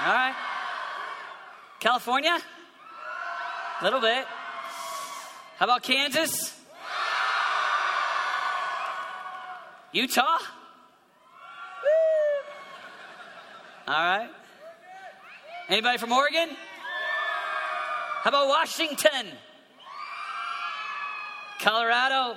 All right. California? A little bit. How about Kansas? Utah? All right. Anybody from Oregon? How about Washington? Colorado?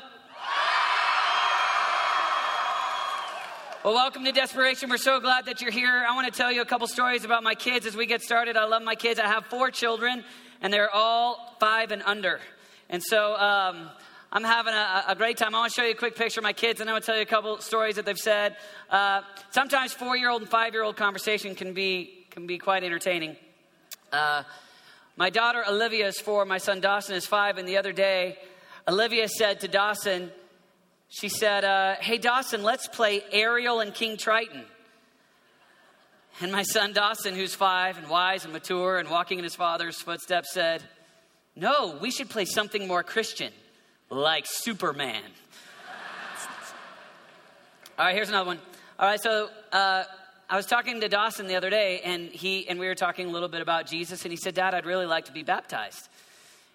Well, welcome to Desperation. We're so glad that you're here. I want to tell you a couple stories about my kids as we get started. I love my kids. I have four children, and they're all five and under. And so um, I'm having a, a, great time. I want to show you a quick picture of my kids, and I want to tell you a couple stories that they've said. Uh, sometimes four-year-old and five-year-old conversation can be can be quite entertaining. Uh, my daughter Olivia is four. My son Dawson is five. And the other day, Olivia said to Dawson, she said, uh, "Hey Dawson, let's play Ariel and King Triton." And my son Dawson, who's five and wise and mature and walking in his father's footsteps, said, No, we should play something more Christian like Superman. All right, here's another one. All right, so uh, I was talking to Dawson the other day, and he and we were talking a little bit about Jesus, and he said, "Dad, I'd really like to be baptized."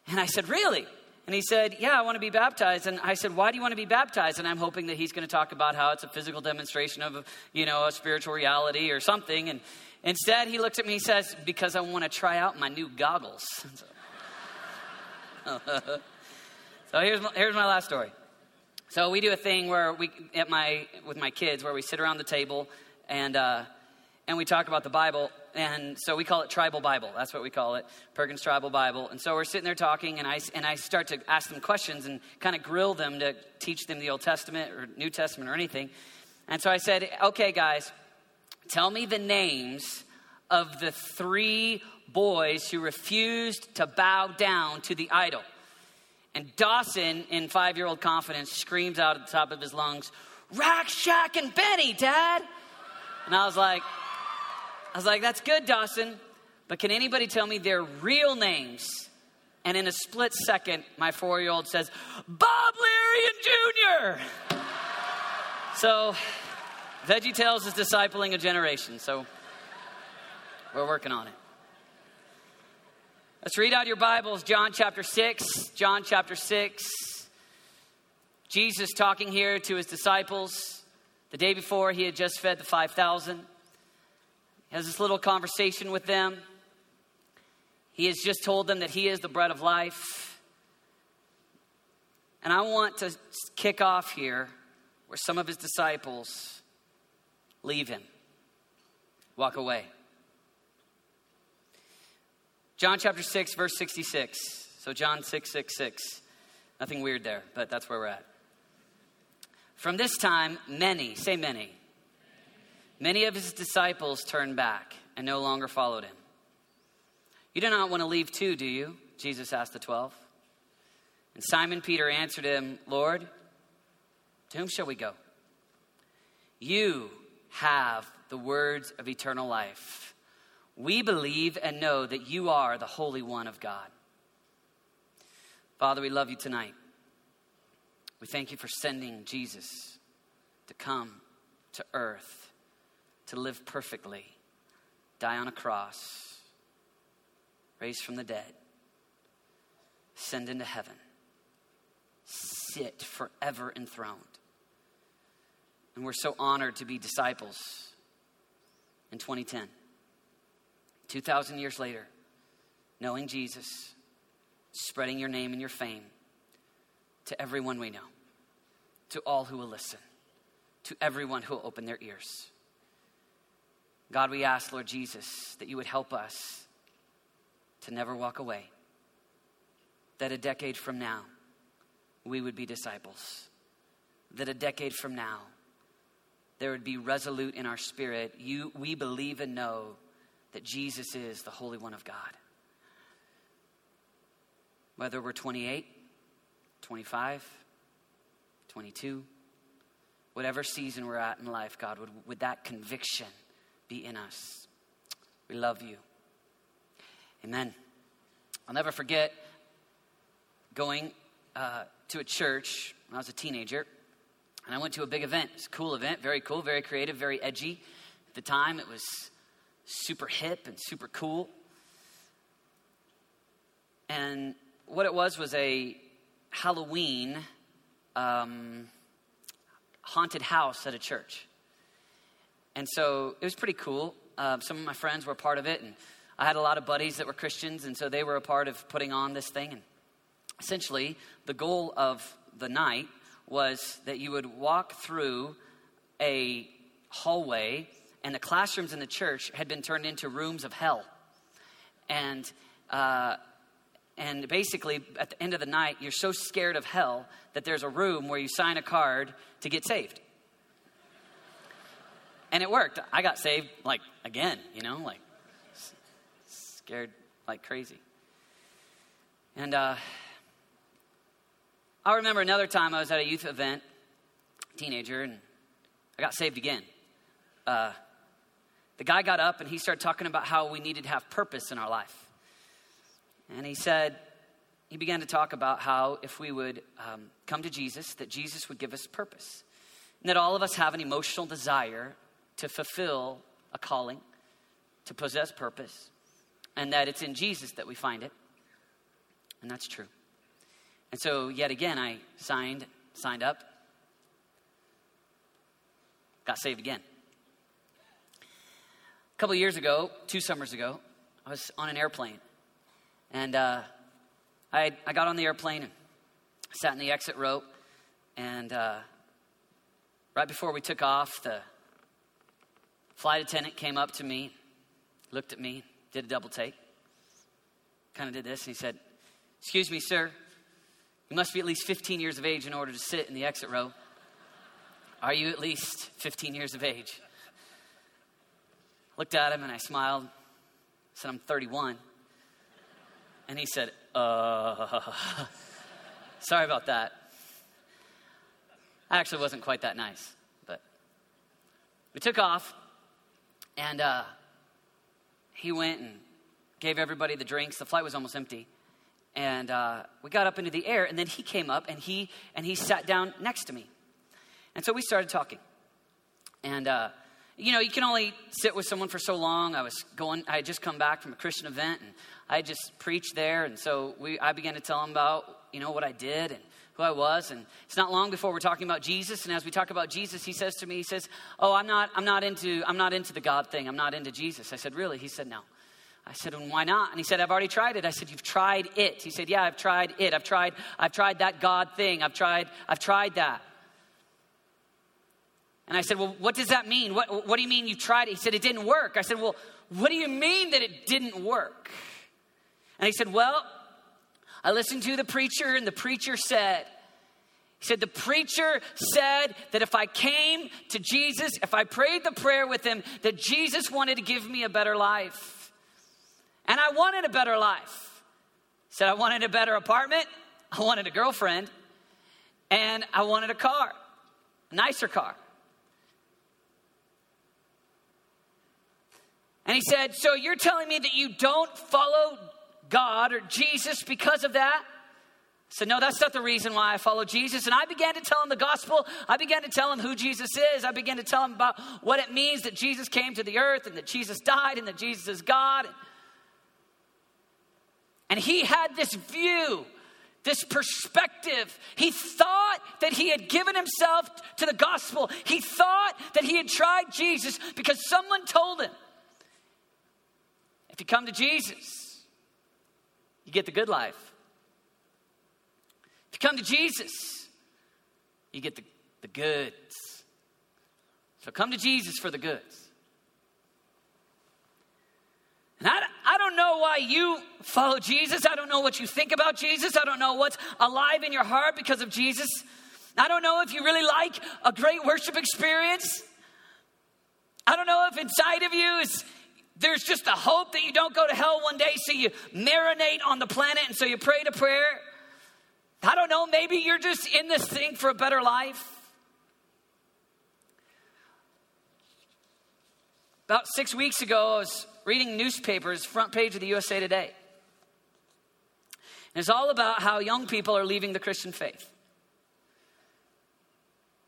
And I said, "Really?" And he said, Yeah, I want to be baptized. And I said, Why do you want to be baptized? And I'm hoping that he's going to talk about how it's a physical demonstration of, you know, a spiritual reality or something. And instead, he looks at me and says, Because I want to try out my new goggles. So here's my, here's my last story. So we do a thing where we at my with my kids where we sit around the table and uh, and we talk about the Bible. And so we call it Tribal Bible. That's what we call it, Perkins Tribal Bible. And so we're sitting there talking, and I and I start to ask them questions and kind of grill them to teach them the Old Testament or New Testament or anything. And so I said, "Okay, guys, tell me the names of the three boys who refused to bow down to the idol." And Dawson, in five year old confidence, screams out at the top of his lungs, Rack, Shack, and Benny, Dad. And I was like, I was like, that's good, Dawson. But can anybody tell me their real names? And in a split second, my four year old says, Bob Larry and Jr. so, Veggie Tales is discipling a generation. So, we're working on it. Let's read out your Bibles, John chapter 6. John chapter 6. Jesus talking here to his disciples. The day before, he had just fed the 5,000. He has this little conversation with them. He has just told them that he is the bread of life. And I want to kick off here where some of his disciples leave him, walk away. John chapter 6, verse 66. So, John 6, 6, 6. Nothing weird there, but that's where we're at. From this time, many, say many, many of his disciples turned back and no longer followed him. You do not want to leave too, do you? Jesus asked the twelve. And Simon Peter answered him, Lord, to whom shall we go? You have the words of eternal life. We believe and know that you are the Holy One of God. Father, we love you tonight. We thank you for sending Jesus to come to earth, to live perfectly, die on a cross, raise from the dead, send into heaven, sit forever enthroned. And we're so honored to be disciples in 2010. 2,000 years later, knowing Jesus, spreading your name and your fame to everyone we know, to all who will listen, to everyone who will open their ears. God, we ask, Lord Jesus, that you would help us to never walk away, that a decade from now, we would be disciples, that a decade from now, there would be resolute in our spirit. You, we believe and know that Jesus is the Holy One of God. Whether we're 28, 25, 22, whatever season we're at in life, God, would, would that conviction be in us? We love you. Amen. I'll never forget going uh, to a church when I was a teenager. And I went to a big event. It's a cool event, very cool, very creative, very edgy. At the time, it was super hip and super cool. And what it was was a Halloween um, haunted house at a church. And so it was pretty cool. Uh, some of my friends were part of it, and I had a lot of buddies that were Christians, and so they were a part of putting on this thing. And essentially, the goal of the night was that you would walk through a hallway, and the classrooms in the church had been turned into rooms of hell. And uh, and basically, at the end of the night, you're so scared of hell that there's a room where you sign a card to get saved. And it worked. I got saved, like, again, you know, like, scared like crazy. And uh, I remember another time I was at a youth event, teenager, and I got saved again. Uh, the guy got up and he started talking about how we needed to have purpose in our life. And he said, he began to talk about how if we would um, come to Jesus, that Jesus would give us purpose. And that all of us have an emotional desire to fulfill a calling, to possess purpose, and that it's in Jesus that we find it. And that's true. And so, yet again, I signed, signed up, got saved again. A couple years ago, two summers ago, I was on an airplane. And uh, I, I got on the airplane and sat in the exit row. And uh, right before we took off, the flight attendant came up to me, looked at me, did a double take, kind of did this, and he said, Excuse me, sir, you must be at least 15 years of age in order to sit in the exit row. Are you at least 15 years of age? Looked at him and I smiled, said, I'm 31. And he said, Uh, sorry about that. I actually wasn't quite that nice, but we took off and uh, he went and gave everybody the drinks. The flight was almost empty. And uh, we got up into the air and then he came up and he and he sat down next to me. And so we started talking. And uh, you know you can only sit with someone for so long. I was going i had just come back from a christian event and i just preached there. And so we, i began to tell him about you know what i did and who i was and it's not long before we're talking about jesus and as we talk about jesus he says to me he says oh i'm not i'm not into i'm not into the god thing i'm not into jesus i said really he said no I said, and why not? And he said, I've already tried it. I said, You've tried it. He said, Yeah, I've tried it. I've tried, I've tried that God thing. I've tried, I've tried that. And I said, Well, what does that mean? What, what do you mean you tried it? He said, It didn't work. I said, Well, what do you mean that it didn't work? And he said, Well, I listened to the preacher, and the preacher said, he said, The preacher said that if I came to Jesus, if I prayed the prayer with him, that Jesus wanted to give me a better life. And I wanted a better life. He Said I wanted a better apartment, I wanted a girlfriend, and I wanted a car, a nicer car. And he said, So you're telling me that you don't follow God or Jesus because of that? I said, No, that's not the reason why I follow Jesus. And I began to tell him the gospel. I began to tell him who Jesus is. I began to tell him about what it means that Jesus came to the earth and that Jesus died and that Jesus is God. And he had this view, this perspective. He thought that he had given himself to the gospel. He thought that he had tried Jesus because someone told him if you come to Jesus, get the good life. If you come to Jesus, you get the, the goods. So come to Jesus for the goods. And I, I don't know why you follow Jesus. I don't know what you think about Jesus. I don't know what's alive in your heart because of Jesus. I don't know if you really like a great worship experience. I don't know if inside of you is there's just a hope that you don't go to hell one day, so you marinate on the planet and so you pray to prayer. I don't know, maybe you're just in this thing for a better life. About six weeks ago, I was reading newspapers, front page of the USA Today. And it's all about how young people are leaving the Christian faith.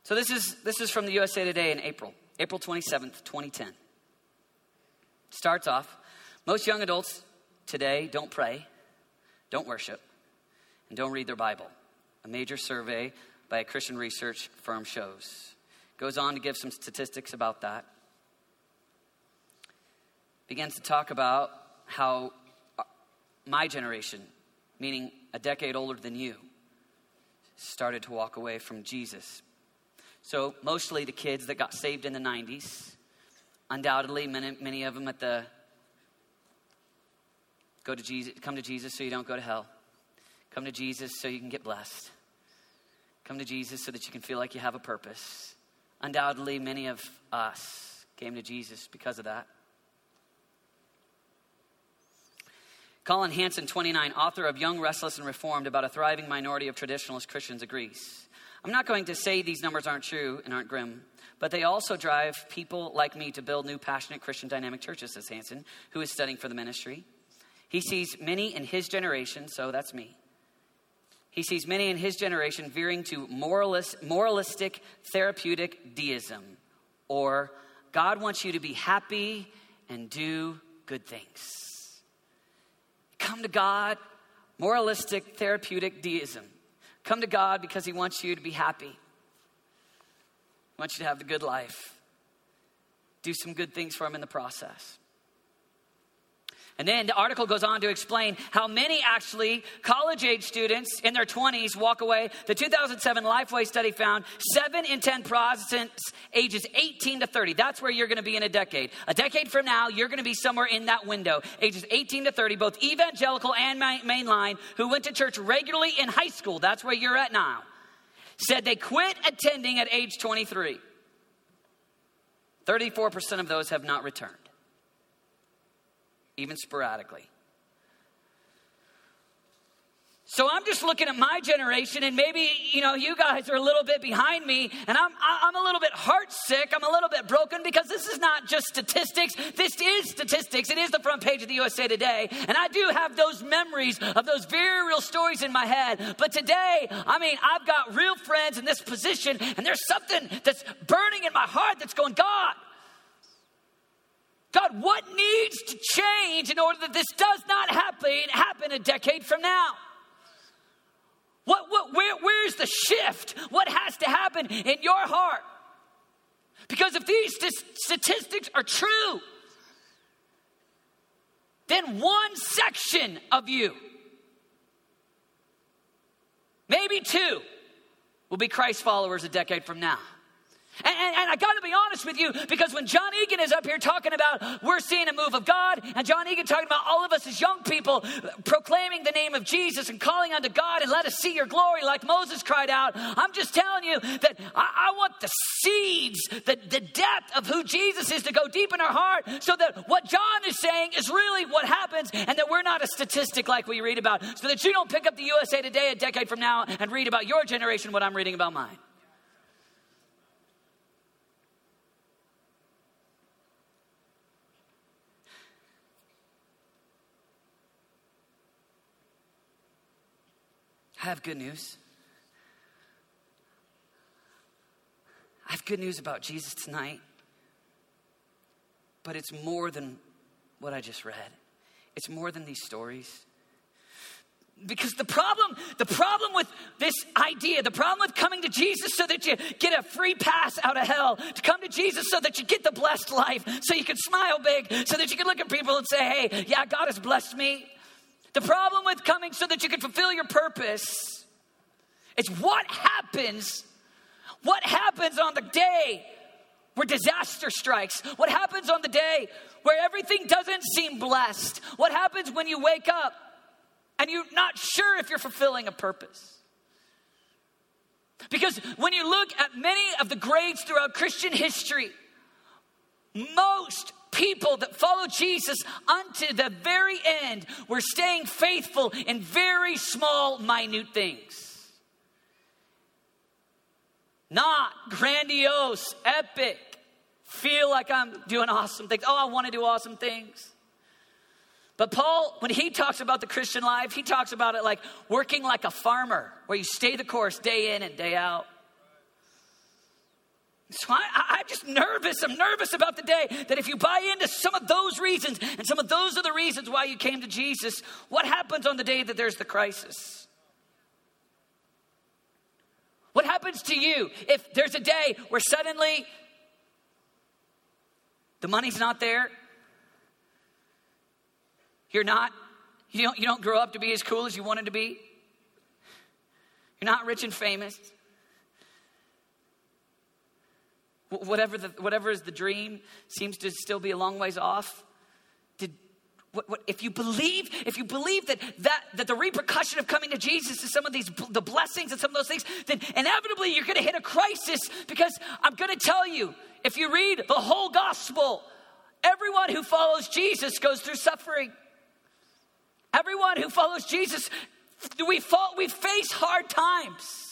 So this is, this is from the USA Today in April, April 27th, 2010. Starts off most young adults today don't pray, don't worship, and don't read their Bible. A major survey by a Christian research firm shows. Goes on to give some statistics about that. Begins to talk about how my generation, meaning a decade older than you, started to walk away from Jesus. So, mostly the kids that got saved in the 90s, undoubtedly, many, many of them at the go to Jesus, come to Jesus so you don't go to hell. Come to Jesus so you can get blessed. Come to Jesus so that you can feel like you have a purpose. Undoubtedly, many of us came to Jesus because of that. Collin Hansen, 29, author of Young, Restless, and Reformed about a thriving minority of traditionalist Christians, agrees. I'm not going to say these numbers aren't true and aren't grim, but they also drive people like me to build new, passionate Christian dynamic churches, says Hansen, who is studying for the ministry. He sees many in his generation, so that's me. He sees many in his generation veering to moralist, moralistic therapeutic deism, or God wants you to be happy and do good things. Come to God, moralistic therapeutic deism. Come to God because He wants you to be happy. He wants you to have the good life. Do some good things for Him in the process. And then the article goes on to explain how many actually college age students in their 20s walk away. The 2007 Lifeway study found 7 in 10 Protestants ages 18 to 30. That's where you're going to be in a decade. A decade from now, you're going to be somewhere in that window, ages 18 to 30, both evangelical and mainline, who went to church regularly in high school. That's where you're at now. Said they quit attending at age 23. 34% of those have not returned even sporadically. So I'm just looking at my generation, and maybe you know you guys are a little bit behind me, and I'm I'm a little bit heartsick. I'm a little bit broken because this is not just statistics. This is statistics. It is the front page of the USA Today, and I do have those memories of those very real stories in my head. But today, I mean, I've got real friends in this position, and there's something that's burning in my heart that's going, God, God, what needs to change in order that this does not happen, happen a decade from now? What, what, where, where's the shift? What has to happen in your heart? Because if these statistics are true, then one section of you, maybe two, will be Christ followers a decade from now. And, and, I got to be honest with you because when John Egan is up here talking about we're seeing a move of God, and John Egan talking about all of us as young people proclaiming the name of Jesus and calling unto God and let us see your glory like Moses cried out, I'm just telling you that I, I want the seeds, the, the depth of who Jesus is to go deep in our heart so that what John is saying is really what happens and that we're not a statistic like we read about, so that you don't pick up the USA Today a decade from now and read about your generation what I'm reading about mine. I have good news. I have good news about Jesus tonight, but it's more than what I just read. It's more than these stories. Because the problem, the problem with this idea, the problem with coming to Jesus so that you get a free pass out of hell, to come to Jesus so that you get the blessed life, so you can smile big, so that you can look at people and say, hey, yeah, God has blessed me. The problem with coming so that you can fulfill your purpose is what happens. What happens on the day where disaster strikes? What happens on the day where everything doesn't seem blessed? What happens when you wake up and you're not sure if you're fulfilling a purpose? Because when you look at many of the greats throughout Christian history, most people that follow Jesus unto the very end, we're staying faithful in very small, minute things. Not grandiose, epic, feel like I'm doing awesome things. Oh, I want to do awesome things. But Paul, when he talks about the Christian life, he talks about it like working like a farmer, where you stay the course day in and day out. So I, am just nervous. I'm nervous about the day that if you buy into some of those reasons, and some of those are the reasons why you came to Jesus, what happens on the day that there's the crisis? What happens to you if there's a day where suddenly the money's not there? You're not, you don't, you don't grow up to be as cool as you wanted to be. You're not rich and famous. Whatever, the, whatever is the dream seems to still be a long ways off. Did, what, what, if you believe, if you believe that, that, that the repercussion of coming to Jesus is some of these, the blessings and some of those things, then inevitably you're going to hit a crisis because I'm going to tell you, if you read the whole gospel, everyone who follows Jesus goes through suffering. Everyone who follows Jesus, we, fall, we face hard times.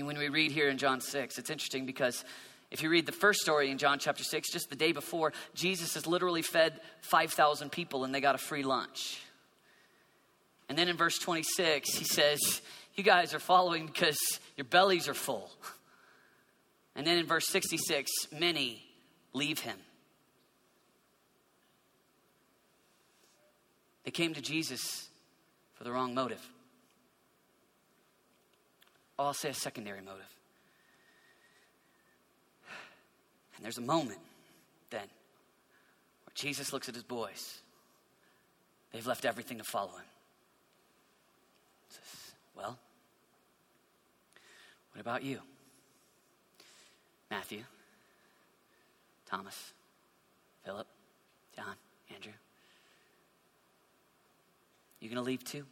When we read here in John 6, it's interesting because if you read the first story in John chapter 6, just the day before, Jesus has literally fed 5,000 people and they got a free lunch. And then in verse 26, he says, You guys are following because your bellies are full. And then in verse 66, many leave him. They came to Jesus for the wrong motive. Oh, I'll say a secondary motive. And there's a moment then where Jesus looks at his boys. They've left everything to follow him. Says, well, what about you? Matthew, Thomas, Philip, John, Andrew. You gonna leave too?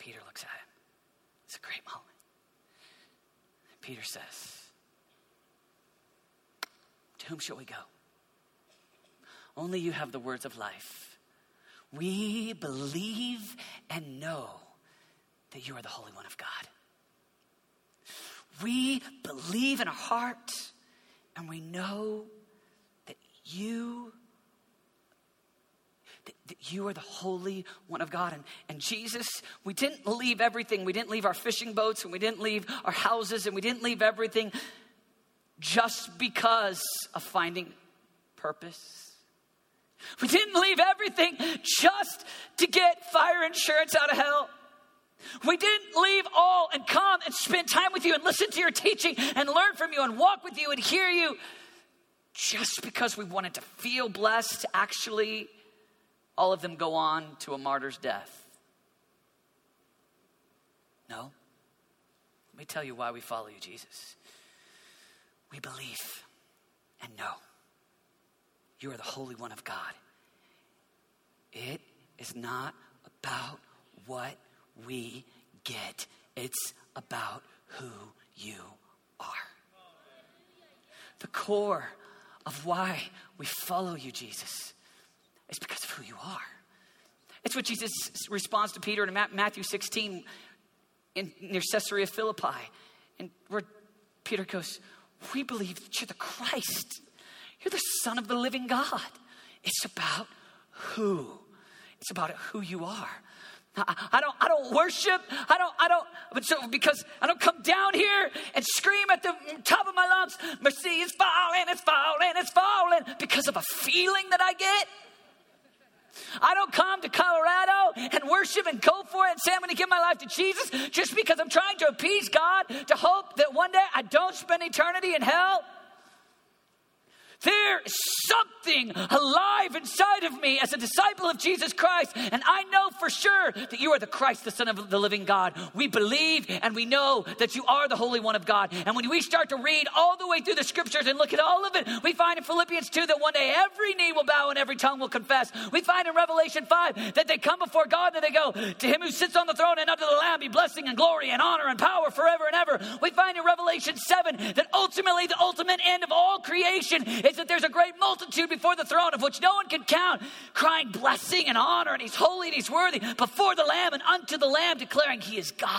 Peter looks at him. It's a great moment. Peter says, To whom shall we go? Only you have the words of life. We believe and know that you are the Holy One of God. We believe in our heart and we know that you you are the Holy One of God. And, and Jesus, we didn't leave everything. We didn't leave our fishing boats and we didn't leave our houses and we didn't leave everything just because of finding purpose. We didn't leave everything just to get fire insurance out of hell. We didn't leave all and come and spend time with you and listen to your teaching and learn from you and walk with you and hear you just because we wanted to feel blessed, actually all of them go on to a martyr's death. No. Let me tell you why we follow you, Jesus. We believe and know you are the Holy One of God. It is not about what we get, it's about who you are. The core of why we follow you, Jesus, it's because of who you are. It's what Jesus responds to Peter in Matthew 16 in, near Caesarea Philippi. And where Peter goes, We believe that you're the Christ. You're the Son of the living God. It's about who. It's about who you are. I don't, I don't worship. I don't, I don't, but so because I don't come down here and scream at the top of my lungs, mercy is falling, it's falling, it's falling, because of a feeling that I get. I don't come to Colorado and worship and go for it and say I'm going to give my life to Jesus just because I'm trying to appease God to hope that one day I don't spend eternity in hell. There's something alive inside of me as a disciple of Jesus Christ, and I know for sure that you are the Christ, the Son of the living God. We believe and we know that you are the Holy One of God. And when we start to read all the way through the scriptures and look at all of it, we find in Philippians 2 that one day every knee will bow and every tongue will confess. We find in Revelation 5 that they come before God and they go, To him who sits on the throne and unto the Lamb be blessing and glory and honor and power forever and ever. We find in Revelation 7 that ultimately the ultimate end of all creation is that there's a great multitude before the throne of which no one can count, crying blessing and honor, and he's holy and he's worthy before the Lamb and unto the Lamb, declaring he is God.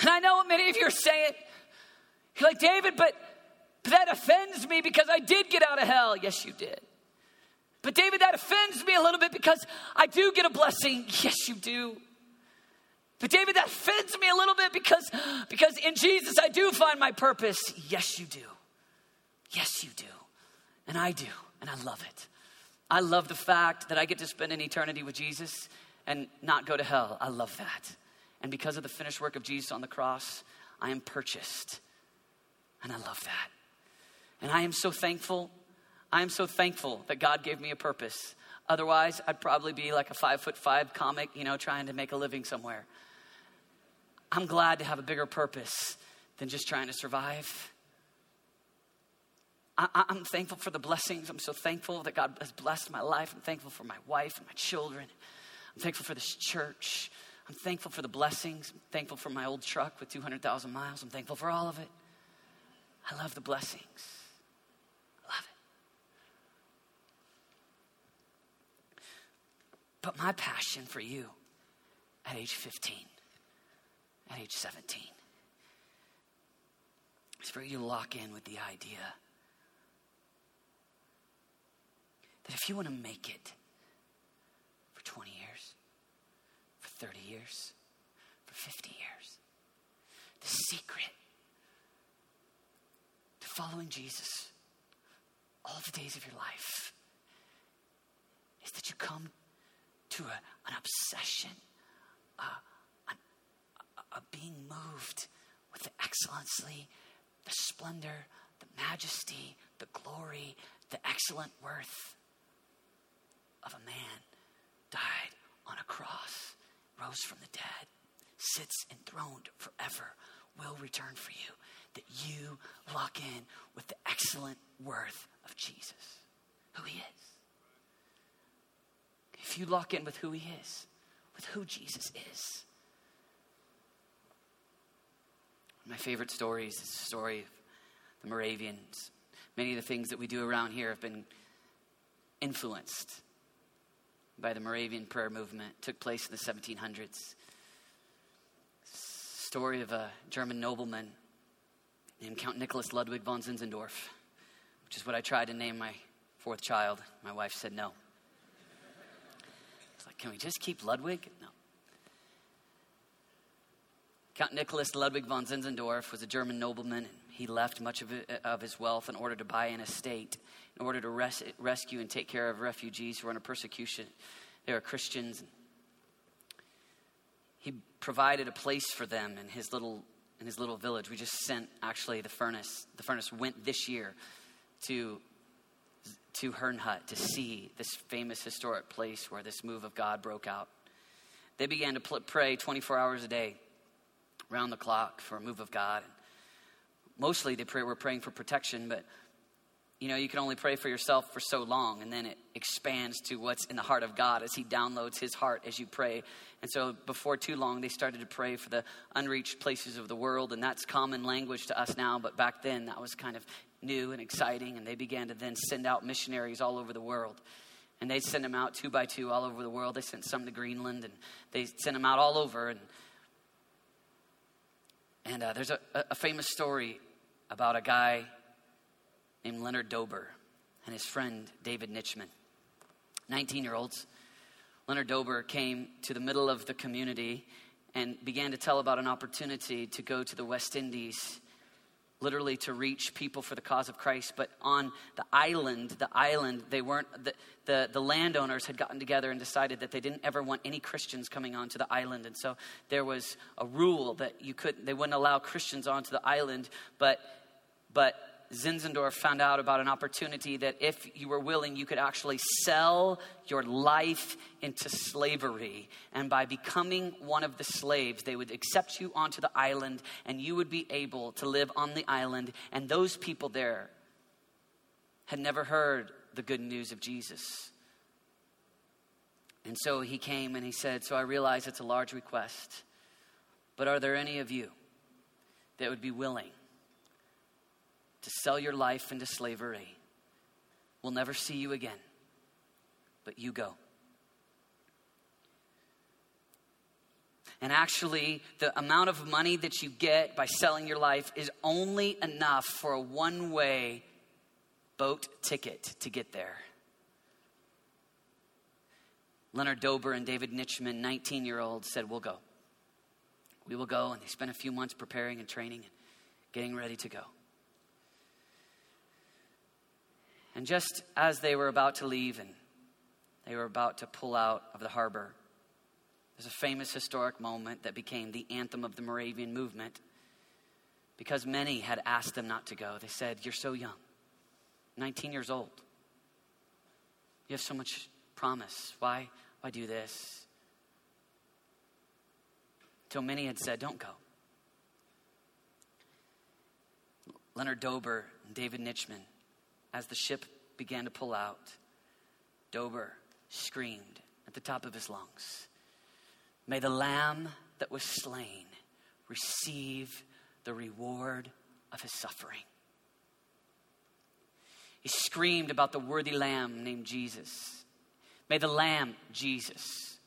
And I know what many of you are saying. You're like, David, but, but that offends me because I did get out of hell. Yes, you did. But David, that offends me a little bit because I do get a blessing. Yes, you do. But David, that offends me a little bit because, because in Jesus I do find my purpose. Yes, you do. Yes, you do. And I do. And I love it. I love the fact that I get to spend an eternity with Jesus and not go to hell. I love that. And because of the finished work of Jesus on the cross, I am purchased. And I love that. And I am so thankful. I am so thankful that God gave me a purpose. Otherwise, I'd probably be like a five foot five comic, you know, trying to make a living somewhere. I'm glad to have a bigger purpose than just trying to survive. I, am thankful for the blessings. I'm so thankful that God has blessed my life. I'm thankful for my wife and my children. I'm thankful for this church. I'm thankful for the blessings. I'm thankful for my old truck with 200,000 miles. I'm thankful for all of it. I love the blessings. I love it. But my passion for you at age 15 at age 17 is for you to lock in with the idea that if you want to make it for 20 years, for 30 years, for 50 years, the secret to following Jesus all the days of your life is that you come to a, an obsession, of being moved with the excellency, the splendor, the majesty, the glory, the excellent worth of a man died on a cross, rose from the dead, sits enthroned forever, will return for you, that you lock in with the excellent worth of Jesus, who he is. If you lock in with who he is, with who Jesus is, my favorite stories is the story of the Moravians. Many of the things that we do around here have been influenced by the Moravian prayer movement. It took place in the 1700s. Story of a German nobleman named Count Nicholas Ludwig von Zinzendorf, which is what I tried to name my fourth child. My wife said no. It's like, can we just keep Ludwig? No. Count Nicholas Ludwig von Zinzendorf was a German nobleman. He left much of, it, uh, of his wealth in order to buy an estate, in order to res- rescue and take care of refugees who were under persecution. They were Christians. He provided a place for them in his little in his little village. We just sent actually the furnace. The furnace went this year to to Herrnhut to see this famous historic place where this move of God broke out. They began to pray 24 hours a day round the clock for a move of God. Mostly they pray, we're praying for protection, but you know, you can only pray for yourself for so long, and then it expands to what's in the heart of God as He downloads His heart as you pray. And so, before too long, they started to pray for the unreached places of the world, and that's common language to us now, but back then that was kind of new and exciting, and they began to then send out missionaries all over the world. And they'd send them out two by two all over the world. They sent some to Greenland, and they sent them out all over. And and uh, there's a, a famous story about a guy named Leonard Dober and his friend David Nitschmann. 19 year olds. Leonard Dober came to the middle of the community and began to tell about an opportunity to go to the West Indies literally to reach people for the cause of Christ. But on the island, the island, they weren't, the, the, the, landowners had gotten together and decided that they didn't ever want any Christians coming onto the island. And so there was a rule that you couldn't, they wouldn't allow Christians onto the island. But, but Zinzendorf found out about an opportunity that if you were willing, you could actually sell your life into slavery. And by becoming one of the slaves, they would accept you onto the island and you would be able to live on the island. And those people there had never heard the good news of Jesus. And so he came and he said, So I realize it's a large request, but are there any of you that would be willing? To sell your life into slavery. We'll never see you again, but you go. And actually, the amount of money that you get by selling your life is only enough for a one way boat ticket to get there. Leonard Dober and David Nitschmann, 19 year olds, said, We'll go. We will go. And they spent a few months preparing and training and getting ready to go. And just as they were about to leave and they were about to pull out of the harbor, there's a famous historic moment that became the anthem of the Moravian movement because many had asked them not to go. They said, You're so young, 19 years old. You have so much promise. Why, why do this? Till many had said, Don't go. Leonard Dober and David Nitschmann as the ship began to pull out, Dober screamed at the top of his lungs May the lamb that was slain receive the reward of his suffering. He screamed about the worthy lamb named Jesus. May the lamb, Jesus,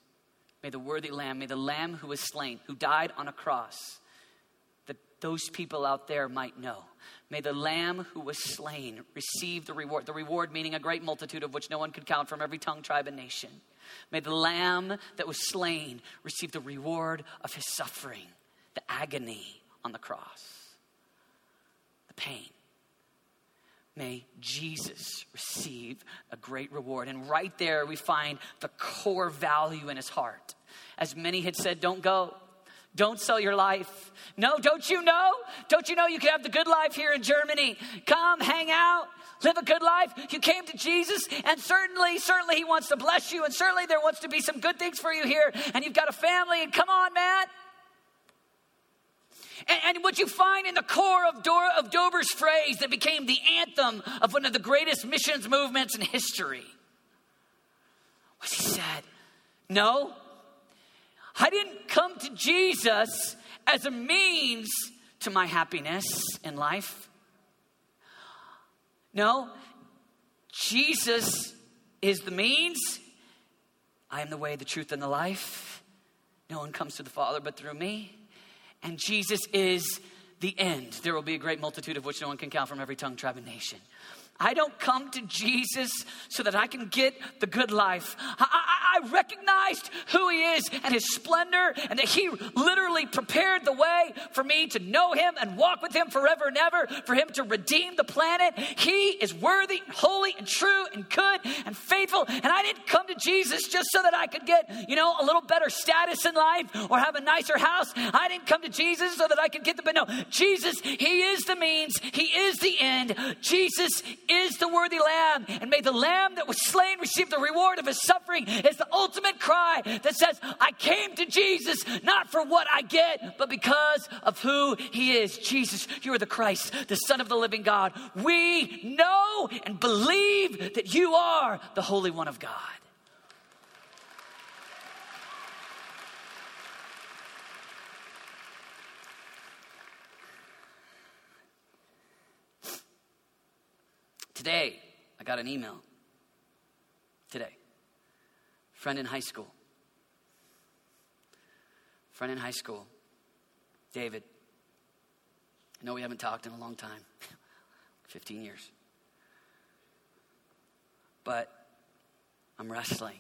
may the worthy lamb, may the lamb who was slain, who died on a cross, that those people out there might know May the Lamb who was slain receive the reward. The reward meaning a great multitude of which no one could count from every tongue, tribe, and nation. May the Lamb that was slain receive the reward of his suffering, the agony on the cross, the pain. May Jesus receive a great reward. And right there, we find the core value in his heart. As many had said, don't go. Don't sell your life. No, don't you know? Don't you know you can have the good life here in Germany? Come, hang out, live a good life. You came to Jesus, and certainly, certainly He wants to bless you, and certainly there wants to be some good things for you here, and you've got a family, and come on, man. And, and what you find in the core of, Dor- of Dober's phrase that became the anthem of one of the greatest missions movements in history was he said, No, I didn't come to Jesus as a means to my happiness in life. No, Jesus is the means. I am the way, the truth, and the life. No one comes to the Father but through me. And Jesus is the end. There will be a great multitude of which no one can count from every tongue, tribe, and nation. I don't come to Jesus so that I can get the good life. I, I, recognized who He is and His splendor, and that He literally prepared the way for me to know Him and walk with Him forever and ever, for Him to redeem the planet. He is worthy, holy, and true, and good, and faithful. And I didn't come to Jesus just so that I could get, you know, a little better status in life or have a nicer house. I didn't come to Jesus so that I could get the, but no, Jesus, He is the means, He is the end. Jesus is the worthy lamb. And may the lamb that was slain receive the reward of his suffering the ultimate cry that says, I came to Jesus not for what I get, but because of who he is. Jesus, you are the Christ, the Son of the living God. We know and believe that you are the Holy One of God. Today, I got an email. Today. Friend in high school. Friend in high school. David. I know we haven't talked in a long time 15 years. But I'm wrestling.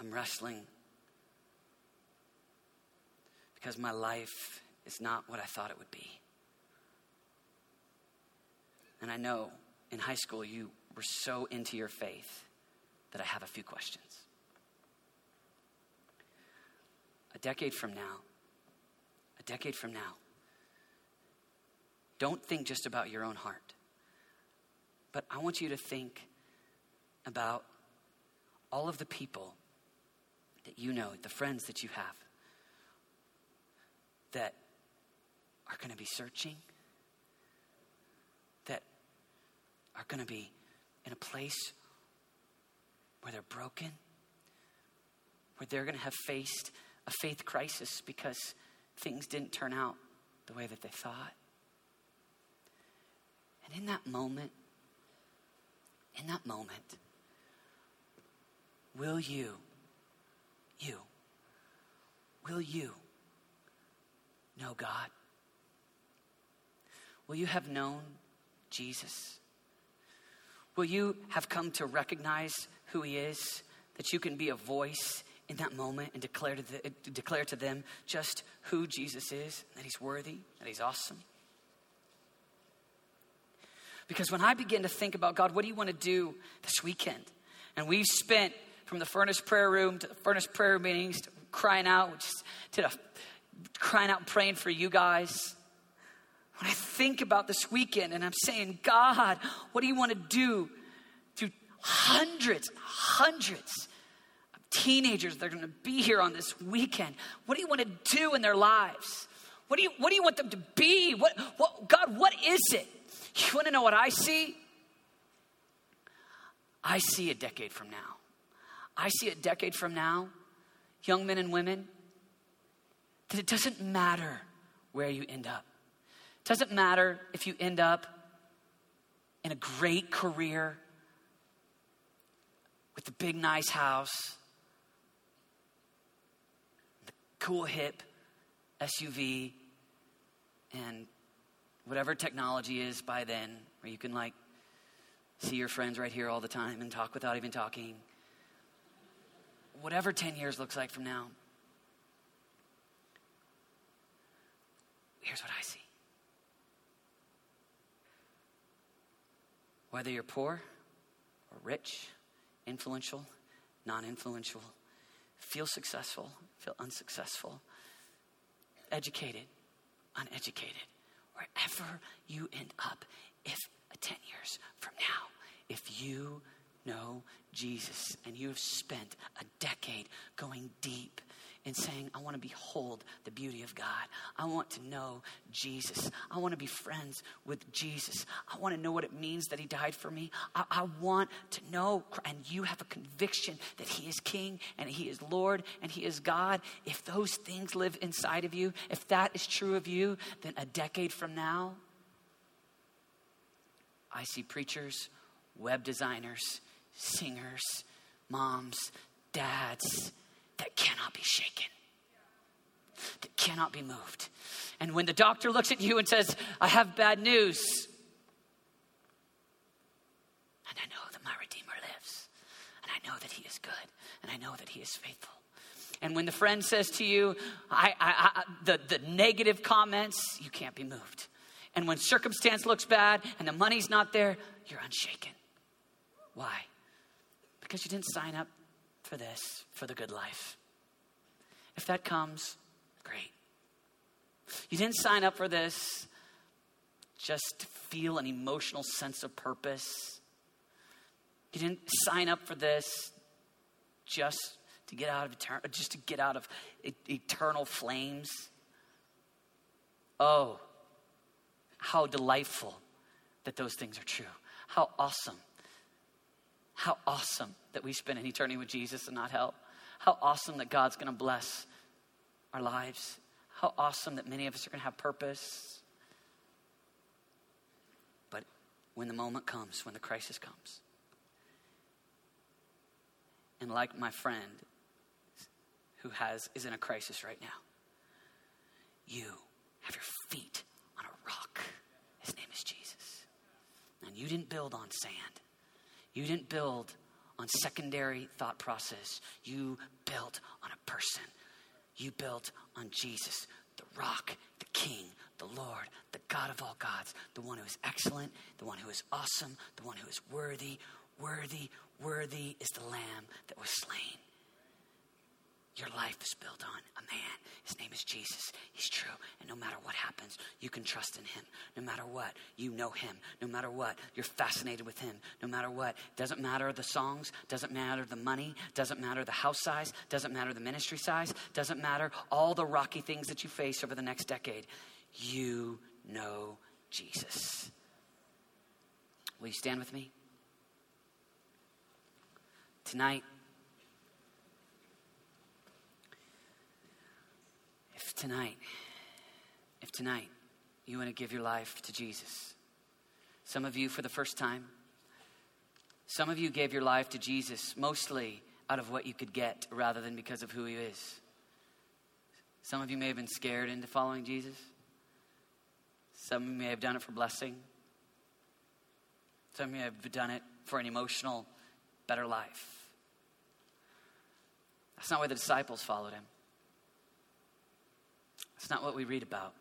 I'm wrestling because my life is not what I thought it would be. And I know in high school you were so into your faith that I have a few questions. A decade from now, a decade from now, don't think just about your own heart, but I want you to think about all of the people that you know, the friends that you have, that are going to be searching, that are going to be in a place where they're broken, where they're going to have faced a faith crisis because things didn't turn out the way that they thought. And in that moment, in that moment, will you, you, will you know God? Will you have known Jesus? Will you have come to recognize who He is? That you can be a voice in that moment and declare to, the, declare to them just who Jesus is, that He's worthy, that He's awesome. Because when I begin to think about God, what do you want to do this weekend? And we've spent from the furnace prayer room to the furnace prayer meetings to crying out, just to the, crying out and praying for you guys. When I think about this weekend and I'm saying, God, what do you want to do hundreds, hundreds of teenagers that are going to be here on this weekend? What do you want to do in their lives? What do you, what do you want them to be? What, what, God, what is it? You want to know what I see? I see a decade from now. I see a decade from now, young men and women, that it doesn't matter where you end up. It doesn't matter if you end up in a great career with the big, nice house, the cool, hip SUV, and whatever technology is by then, where you can like see your friends right here all the time and talk without even talking. Whatever 10 years looks like from now. Here's what I see. Whether you're poor or rich, influential, non influential, feel successful, feel unsuccessful, educated, uneducated, wherever you end up, if uh, 10 years from now, if you know Jesus and you have spent a decade going deep in saying, I want to behold the beauty of God. I want to know Jesus. I want to be friends with Jesus. I want to know what it means that He died for me. I, I, want to know, and you have a conviction that He is King and He is Lord and He is God. If those things live inside of you, if that is true of you, then a decade from now, I see preachers, web designers, singers, moms, dads that cannot be shaken, that cannot be moved. And when the doctor looks at you and says, I have bad news, and I know that my Redeemer lives, and I know that He is good, and I know that He is faithful. And when the friend says to you, I, I, I, the, the negative comments, you can't be moved. And when circumstance looks bad and the money's not there, you're unshaken. Why? Because you didn't sign up for this, for the good life. If that comes, great. You didn't sign up for this just to feel an emotional sense of purpose. You didn't sign up for this just to get out of eternal, uh, just to get out of eternal flames. Oh, how delightful that those things are true. How awesome. How awesome that we spend an eternity with Jesus and not hell. How awesome that God's going to bless our lives. How awesome that many of us are going to have purpose. But when the moment comes, when the crisis comes, and like my friend who has is in a crisis right now, you have your feet on a rock. His name is Jesus. And you didn't build on sand. You didn't build on secondary thought process. You built on a person. You built on Jesus, the rock, the king, the Lord, the God of all gods, the one who is excellent, the one who is awesome, the one who is worthy, worthy, worthy is the lamb that was slain. Your life is built on a man. His name is Jesus. He's true. And no matter what happens, you can trust in him. No matter what, you know him. No matter what, you're fascinated with him. No matter what, doesn't matter the songs, doesn't matter the money, doesn't matter the house size, doesn't matter the ministry size, doesn't matter all the rocky things that you face over the next decade. You know Jesus. Will you stand with me? Tonight, tonight, if tonight you want to give your life to Jesus, some of you for the first time, some of you gave your life to Jesus mostly out of what you could get rather than because of who he is. Some of you may have been scared into following Jesus. Some may have done it for blessing. Some you have done it for an emotional, better life. That's not why the disciples followed him. That's not what we read about.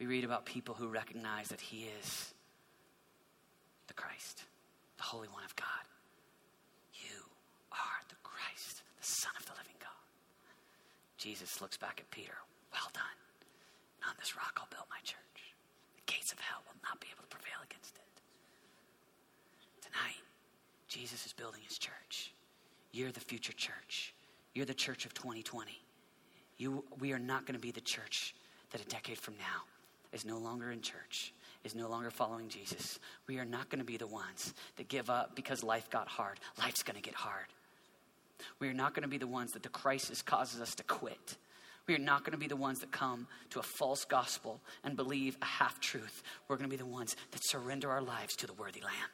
We read about people who recognize that he is the Christ, the Holy One of God. You are the Christ, the Son of the living God. Jesus looks back at Peter. Well done. And on this rock I'll build my church. The gates of hell will not be able to prevail against it. Tonight, Jesus is building his church. You're the future church. You're the church of 2020. You, we are not going to be the church that a decade from now is no longer in church, is no longer following Jesus. We are not going to be the ones that give up because life got hard. Life's going to get hard. We are not going to be the ones that the crisis causes us to quit. We are not going to be the ones that come to a false gospel and believe a half truth. We're going to be the ones that surrender our lives to the worthy Lamb.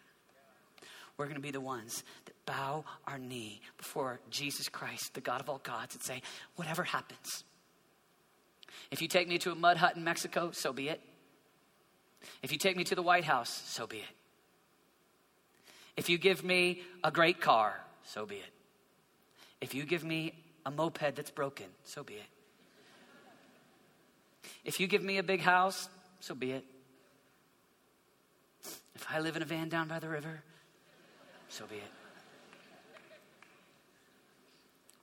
We're going to be the ones that bow our knee before Jesus Christ, the God of all gods, and say, whatever happens. If you take me to a mud hut in Mexico, so be it. If you take me to the White House, so be it. If you give me a great car, so be it. If you give me a moped that's broken, so be it. If you give me a big house, so be it. If I live in a van down by the river, so be it.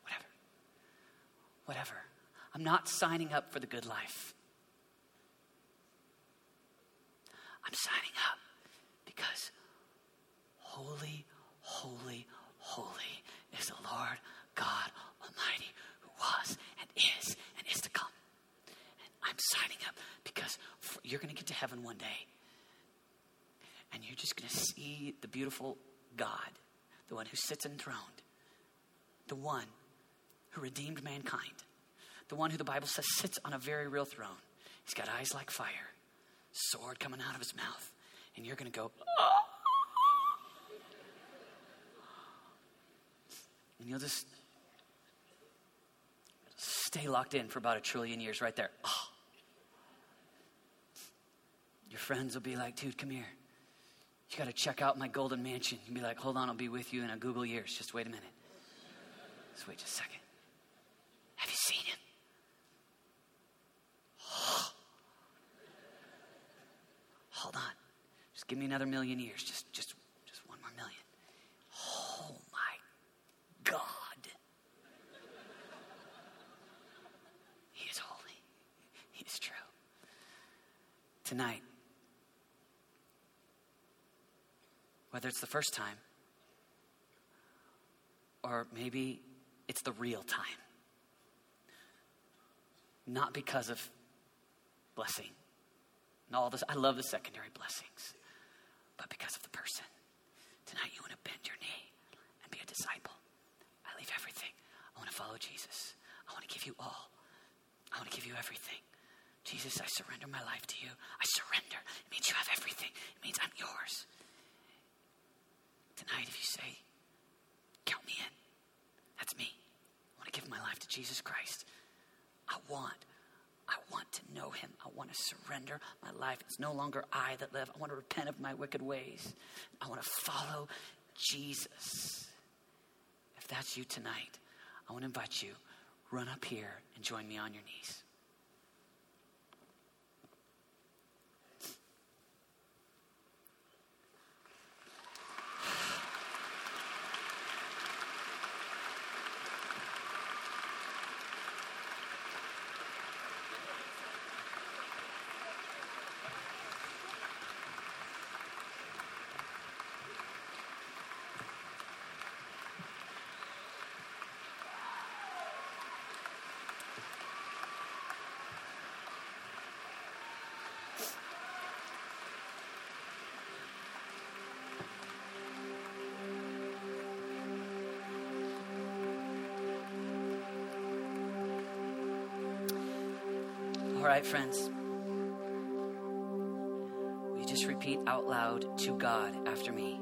Whatever. Whatever. I'm not signing up for the good life. I'm signing up because holy, holy, holy is the Lord God Almighty who was and is and is to come. And I'm signing up because you're going to get to heaven one day and you're just going to see the beautiful God, the one who sits enthroned, the one who redeemed mankind, the one who the Bible says sits on a very real throne. He's got eyes like fire, sword coming out of his mouth, and you're going to go, oh. and you'll just stay locked in for about a trillion years right there. Oh. Your friends will be like, dude, come here you got to check out my golden mansion. You'd be like, hold on, I'll be with you in a googol years. Just wait a minute. Just wait just a second. Have you seen him? hold on. Just give me another million years. Just, just, just one more million. Oh my God. He is holy. He is true. Tonight, whether it's the first time or maybe it's the real time. Not because of blessing and all this. I love the secondary blessings, but because of the person. Tonight, you want to bend your knee and be a disciple. I leave everything. I want to follow Jesus. I want to give you all. I want to give you everything. Jesus, I surrender my life to you. I surrender. It means you have everything, it means I'm yours. Tonight, if you say, Count me in, that's me. I want to give my life to Jesus Christ. I want, I want to know him. I want to surrender my life. It's no longer I that live. I want to repent of my wicked ways. I want to follow Jesus. If that's you tonight, I want to invite you, run up here and join me on your knees. All right, friends. You just repeat out loud to God after me?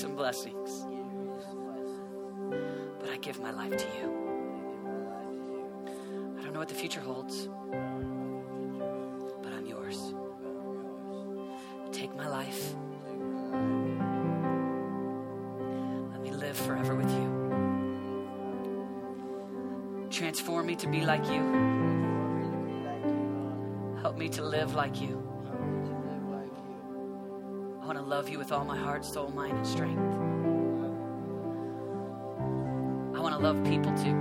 Some blessings. But I give my life to you. I don't know what the future holds, but I'm yours. Take my life. Let me live forever with you. Transform me to be like you. Help me to live like you. Love you with all my heart, soul, mind, and strength. I want to love people too.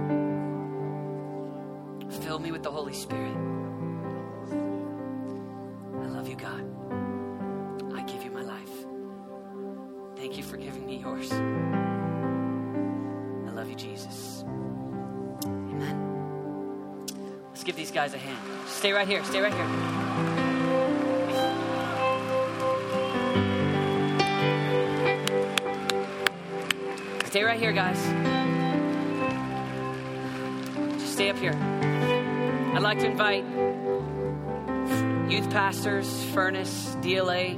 Fill me with the Holy Spirit. I love you, God. I give you my life. Thank you for giving me yours. I love you, Jesus. Amen. Let's give these guys a hand. Stay right here. Stay right here. Stay right here, guys. Just stay up here. I'd like to invite youth pastors, Furnace, DLA,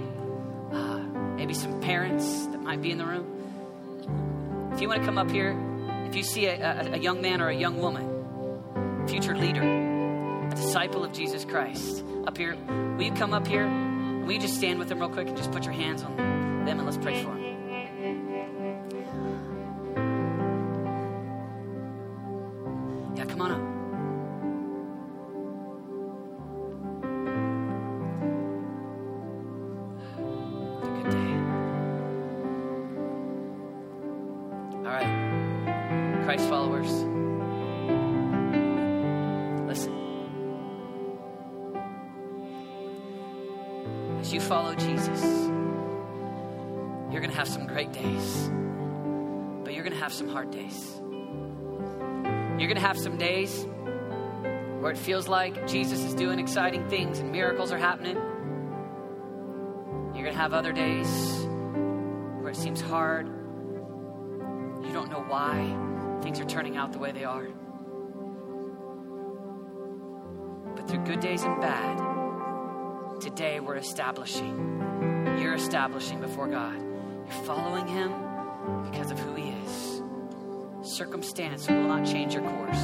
uh, maybe some parents that might be in the room. If you want to come up here, if you see a, a, a young man or a young woman, future leader, a disciple of Jesus Christ, up here, will you come up here? Will you just stand with them real quick and just put your hands on them and let's pray for them? Yeah, come on up. Christ followers, listen. As you follow Jesus, you're going to have some great days, but you're going to have some hard days. You're going to have some days where it feels like Jesus is doing exciting things and miracles are happening. You're going to have other days where it seems hard. You don't know why things are turning out the way they are. But through good days and bad, today we're establishing, you're establishing before God. You're following Him because of who He is. Circumstance will not change your course.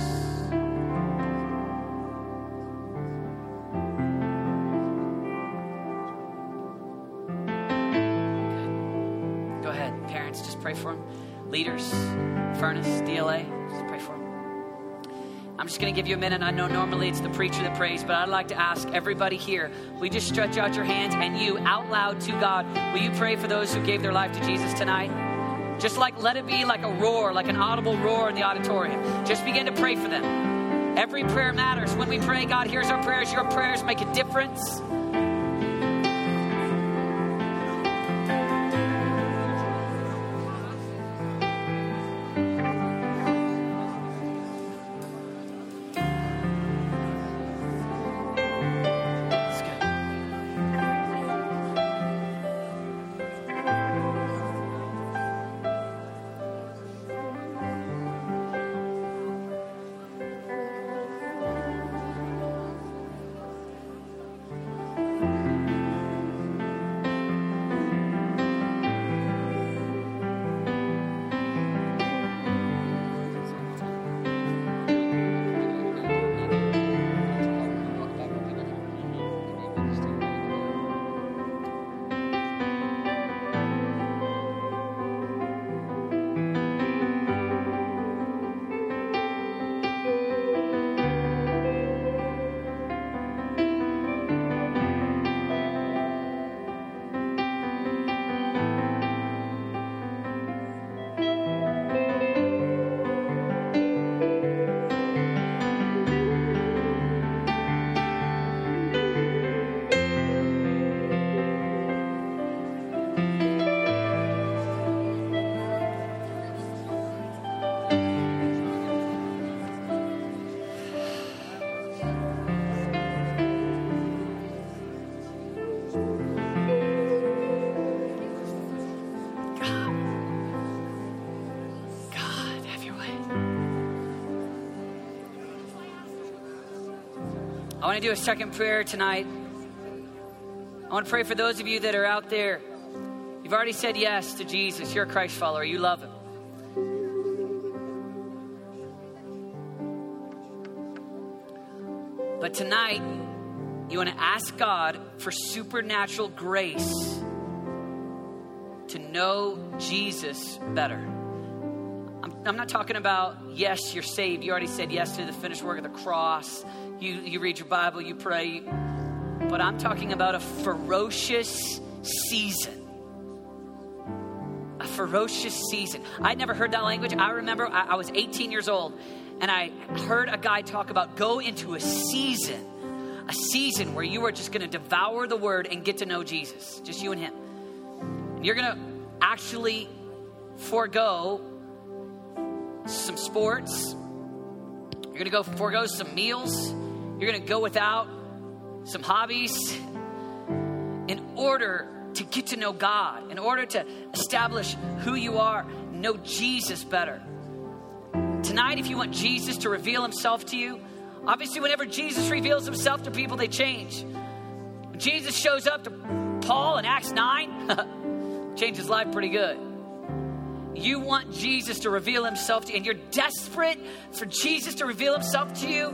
Good. Go ahead, parents, just pray for them. Leaders, Furnace, DLA, just pray for them. I'm just going to give you a minute. I know normally it's the preacher that prays, but I'd like to ask everybody here, you just stretch out your hands and you out loud to God, will you pray for those who gave their life to Jesus tonight? Just like let it be like a roar, like an audible roar in the auditorium. Just begin to pray for them. Every prayer matters. When we pray, God hears our prayers. Your prayers make a difference. I want to do a second prayer tonight. I want to pray for those of you that are out there. You've already said yes to Jesus. You're a Christ follower. You love him. But tonight, you want to ask God for supernatural grace to know Jesus better. I'm, not talking about, yes, you're saved. You already said yes to the finished work of the cross. You, you read your Bible, you pray. But I'm talking about a ferocious season. A ferocious season. I'd never heard that language. I remember I, I was 18 years old and I heard a guy talk about go into a season, a season where you are just going to devour the word and get to know Jesus, just you and him. And you're going to actually forego some sports. You're going to go forego some meals. You're going to go without some hobbies in order to get to know God, in order to establish who you are, know Jesus better. Tonight, if you want Jesus to reveal himself to you, obviously, whenever Jesus reveals himself to people, they change. When Jesus shows up to Paul in Acts 9, changed his life pretty good. You want Jesus to reveal himself to you, and you're desperate for Jesus to reveal himself to you.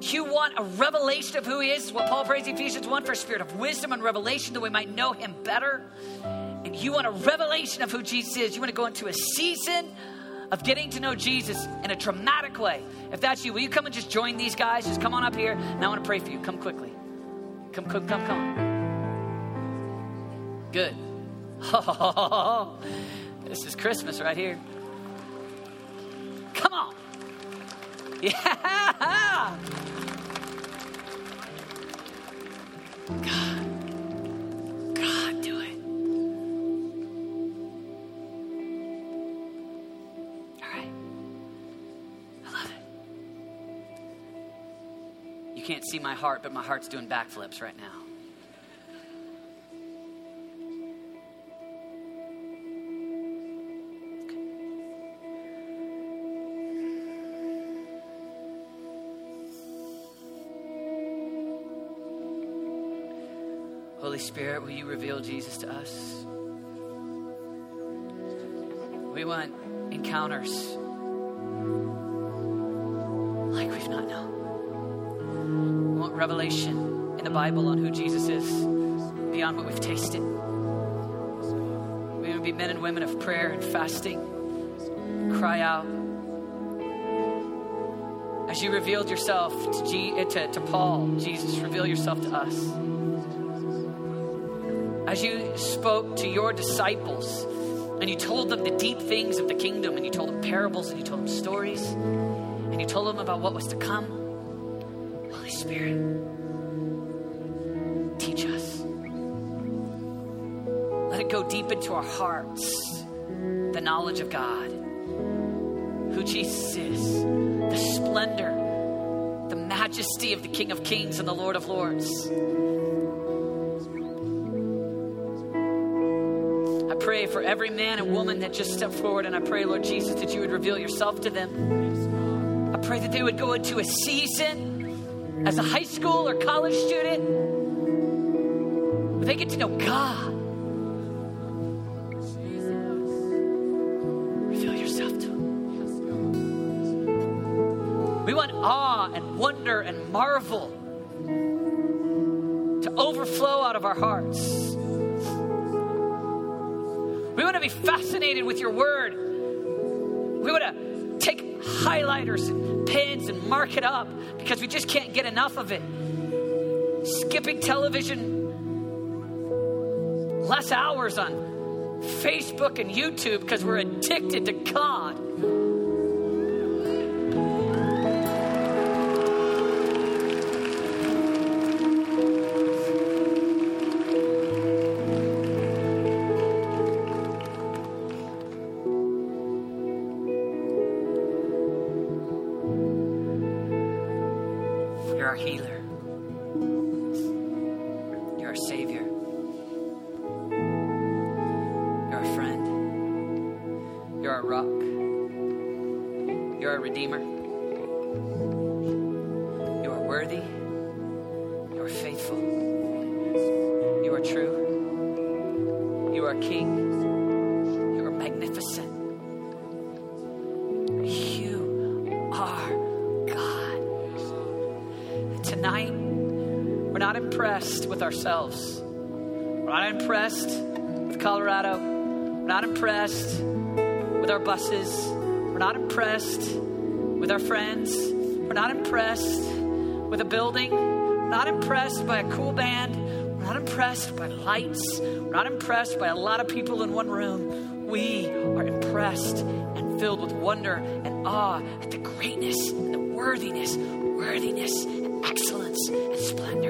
You want a revelation of who he is, what Paul prays in Ephesians 1 for a spirit of wisdom and revelation that we might know him better. And you want a revelation of who Jesus is. You want to go into a season of getting to know Jesus in a traumatic way. If that's you, will you come and just join these guys? Just come on up here. And I want to pray for you. Come quickly. Come, come, come, come. Good. Oh, this is Christmas right here. Come on. Yeah. God. God, do it. All right. I love it. You can't see my heart, but my heart's doing backflips right now. Spirit, will you reveal Jesus to us? We want encounters like we've not known. We want revelation in the Bible on who Jesus is beyond what we've tasted. We want to be men and women of prayer and fasting. Cry out. As you revealed yourself to, G- to, to Paul, Jesus, reveal yourself to us as you spoke to your disciples and you told them the deep things of the kingdom and you told them parables and you told them stories and you told them about what was to come, Holy Spirit, teach us. Let it go deep into our hearts the knowledge of God, who Jesus is, the splendor, the majesty of the King of Kings and the Lord of Lords. For every man and woman that just stepped forward, and I pray, Lord Jesus, that you would reveal yourself to them. I pray that they would go into a season as a high school or college student where they get to know God. Reveal yourself to them. We want awe and wonder and marvel to overflow out of our hearts. To be fascinated with your word. We want to take highlighters and pens and mark it up because we just can't get enough of it. Skipping television, less hours on Facebook and YouTube because we're addicted to God. Rock. You're our Redeemer. You are worthy. You are faithful. You are true. You are King. You are magnificent. You are God. Tonight, we're not impressed with ourselves. We're not impressed with Colorado. We're not impressed with our buses. We're not impressed with our friends. We're not impressed with a building. We're not impressed by a cool band. We're not impressed by lights. We're not impressed by a lot of people in one room. We are impressed and filled with wonder and awe at the greatness and the worthiness, worthiness and excellence and splendor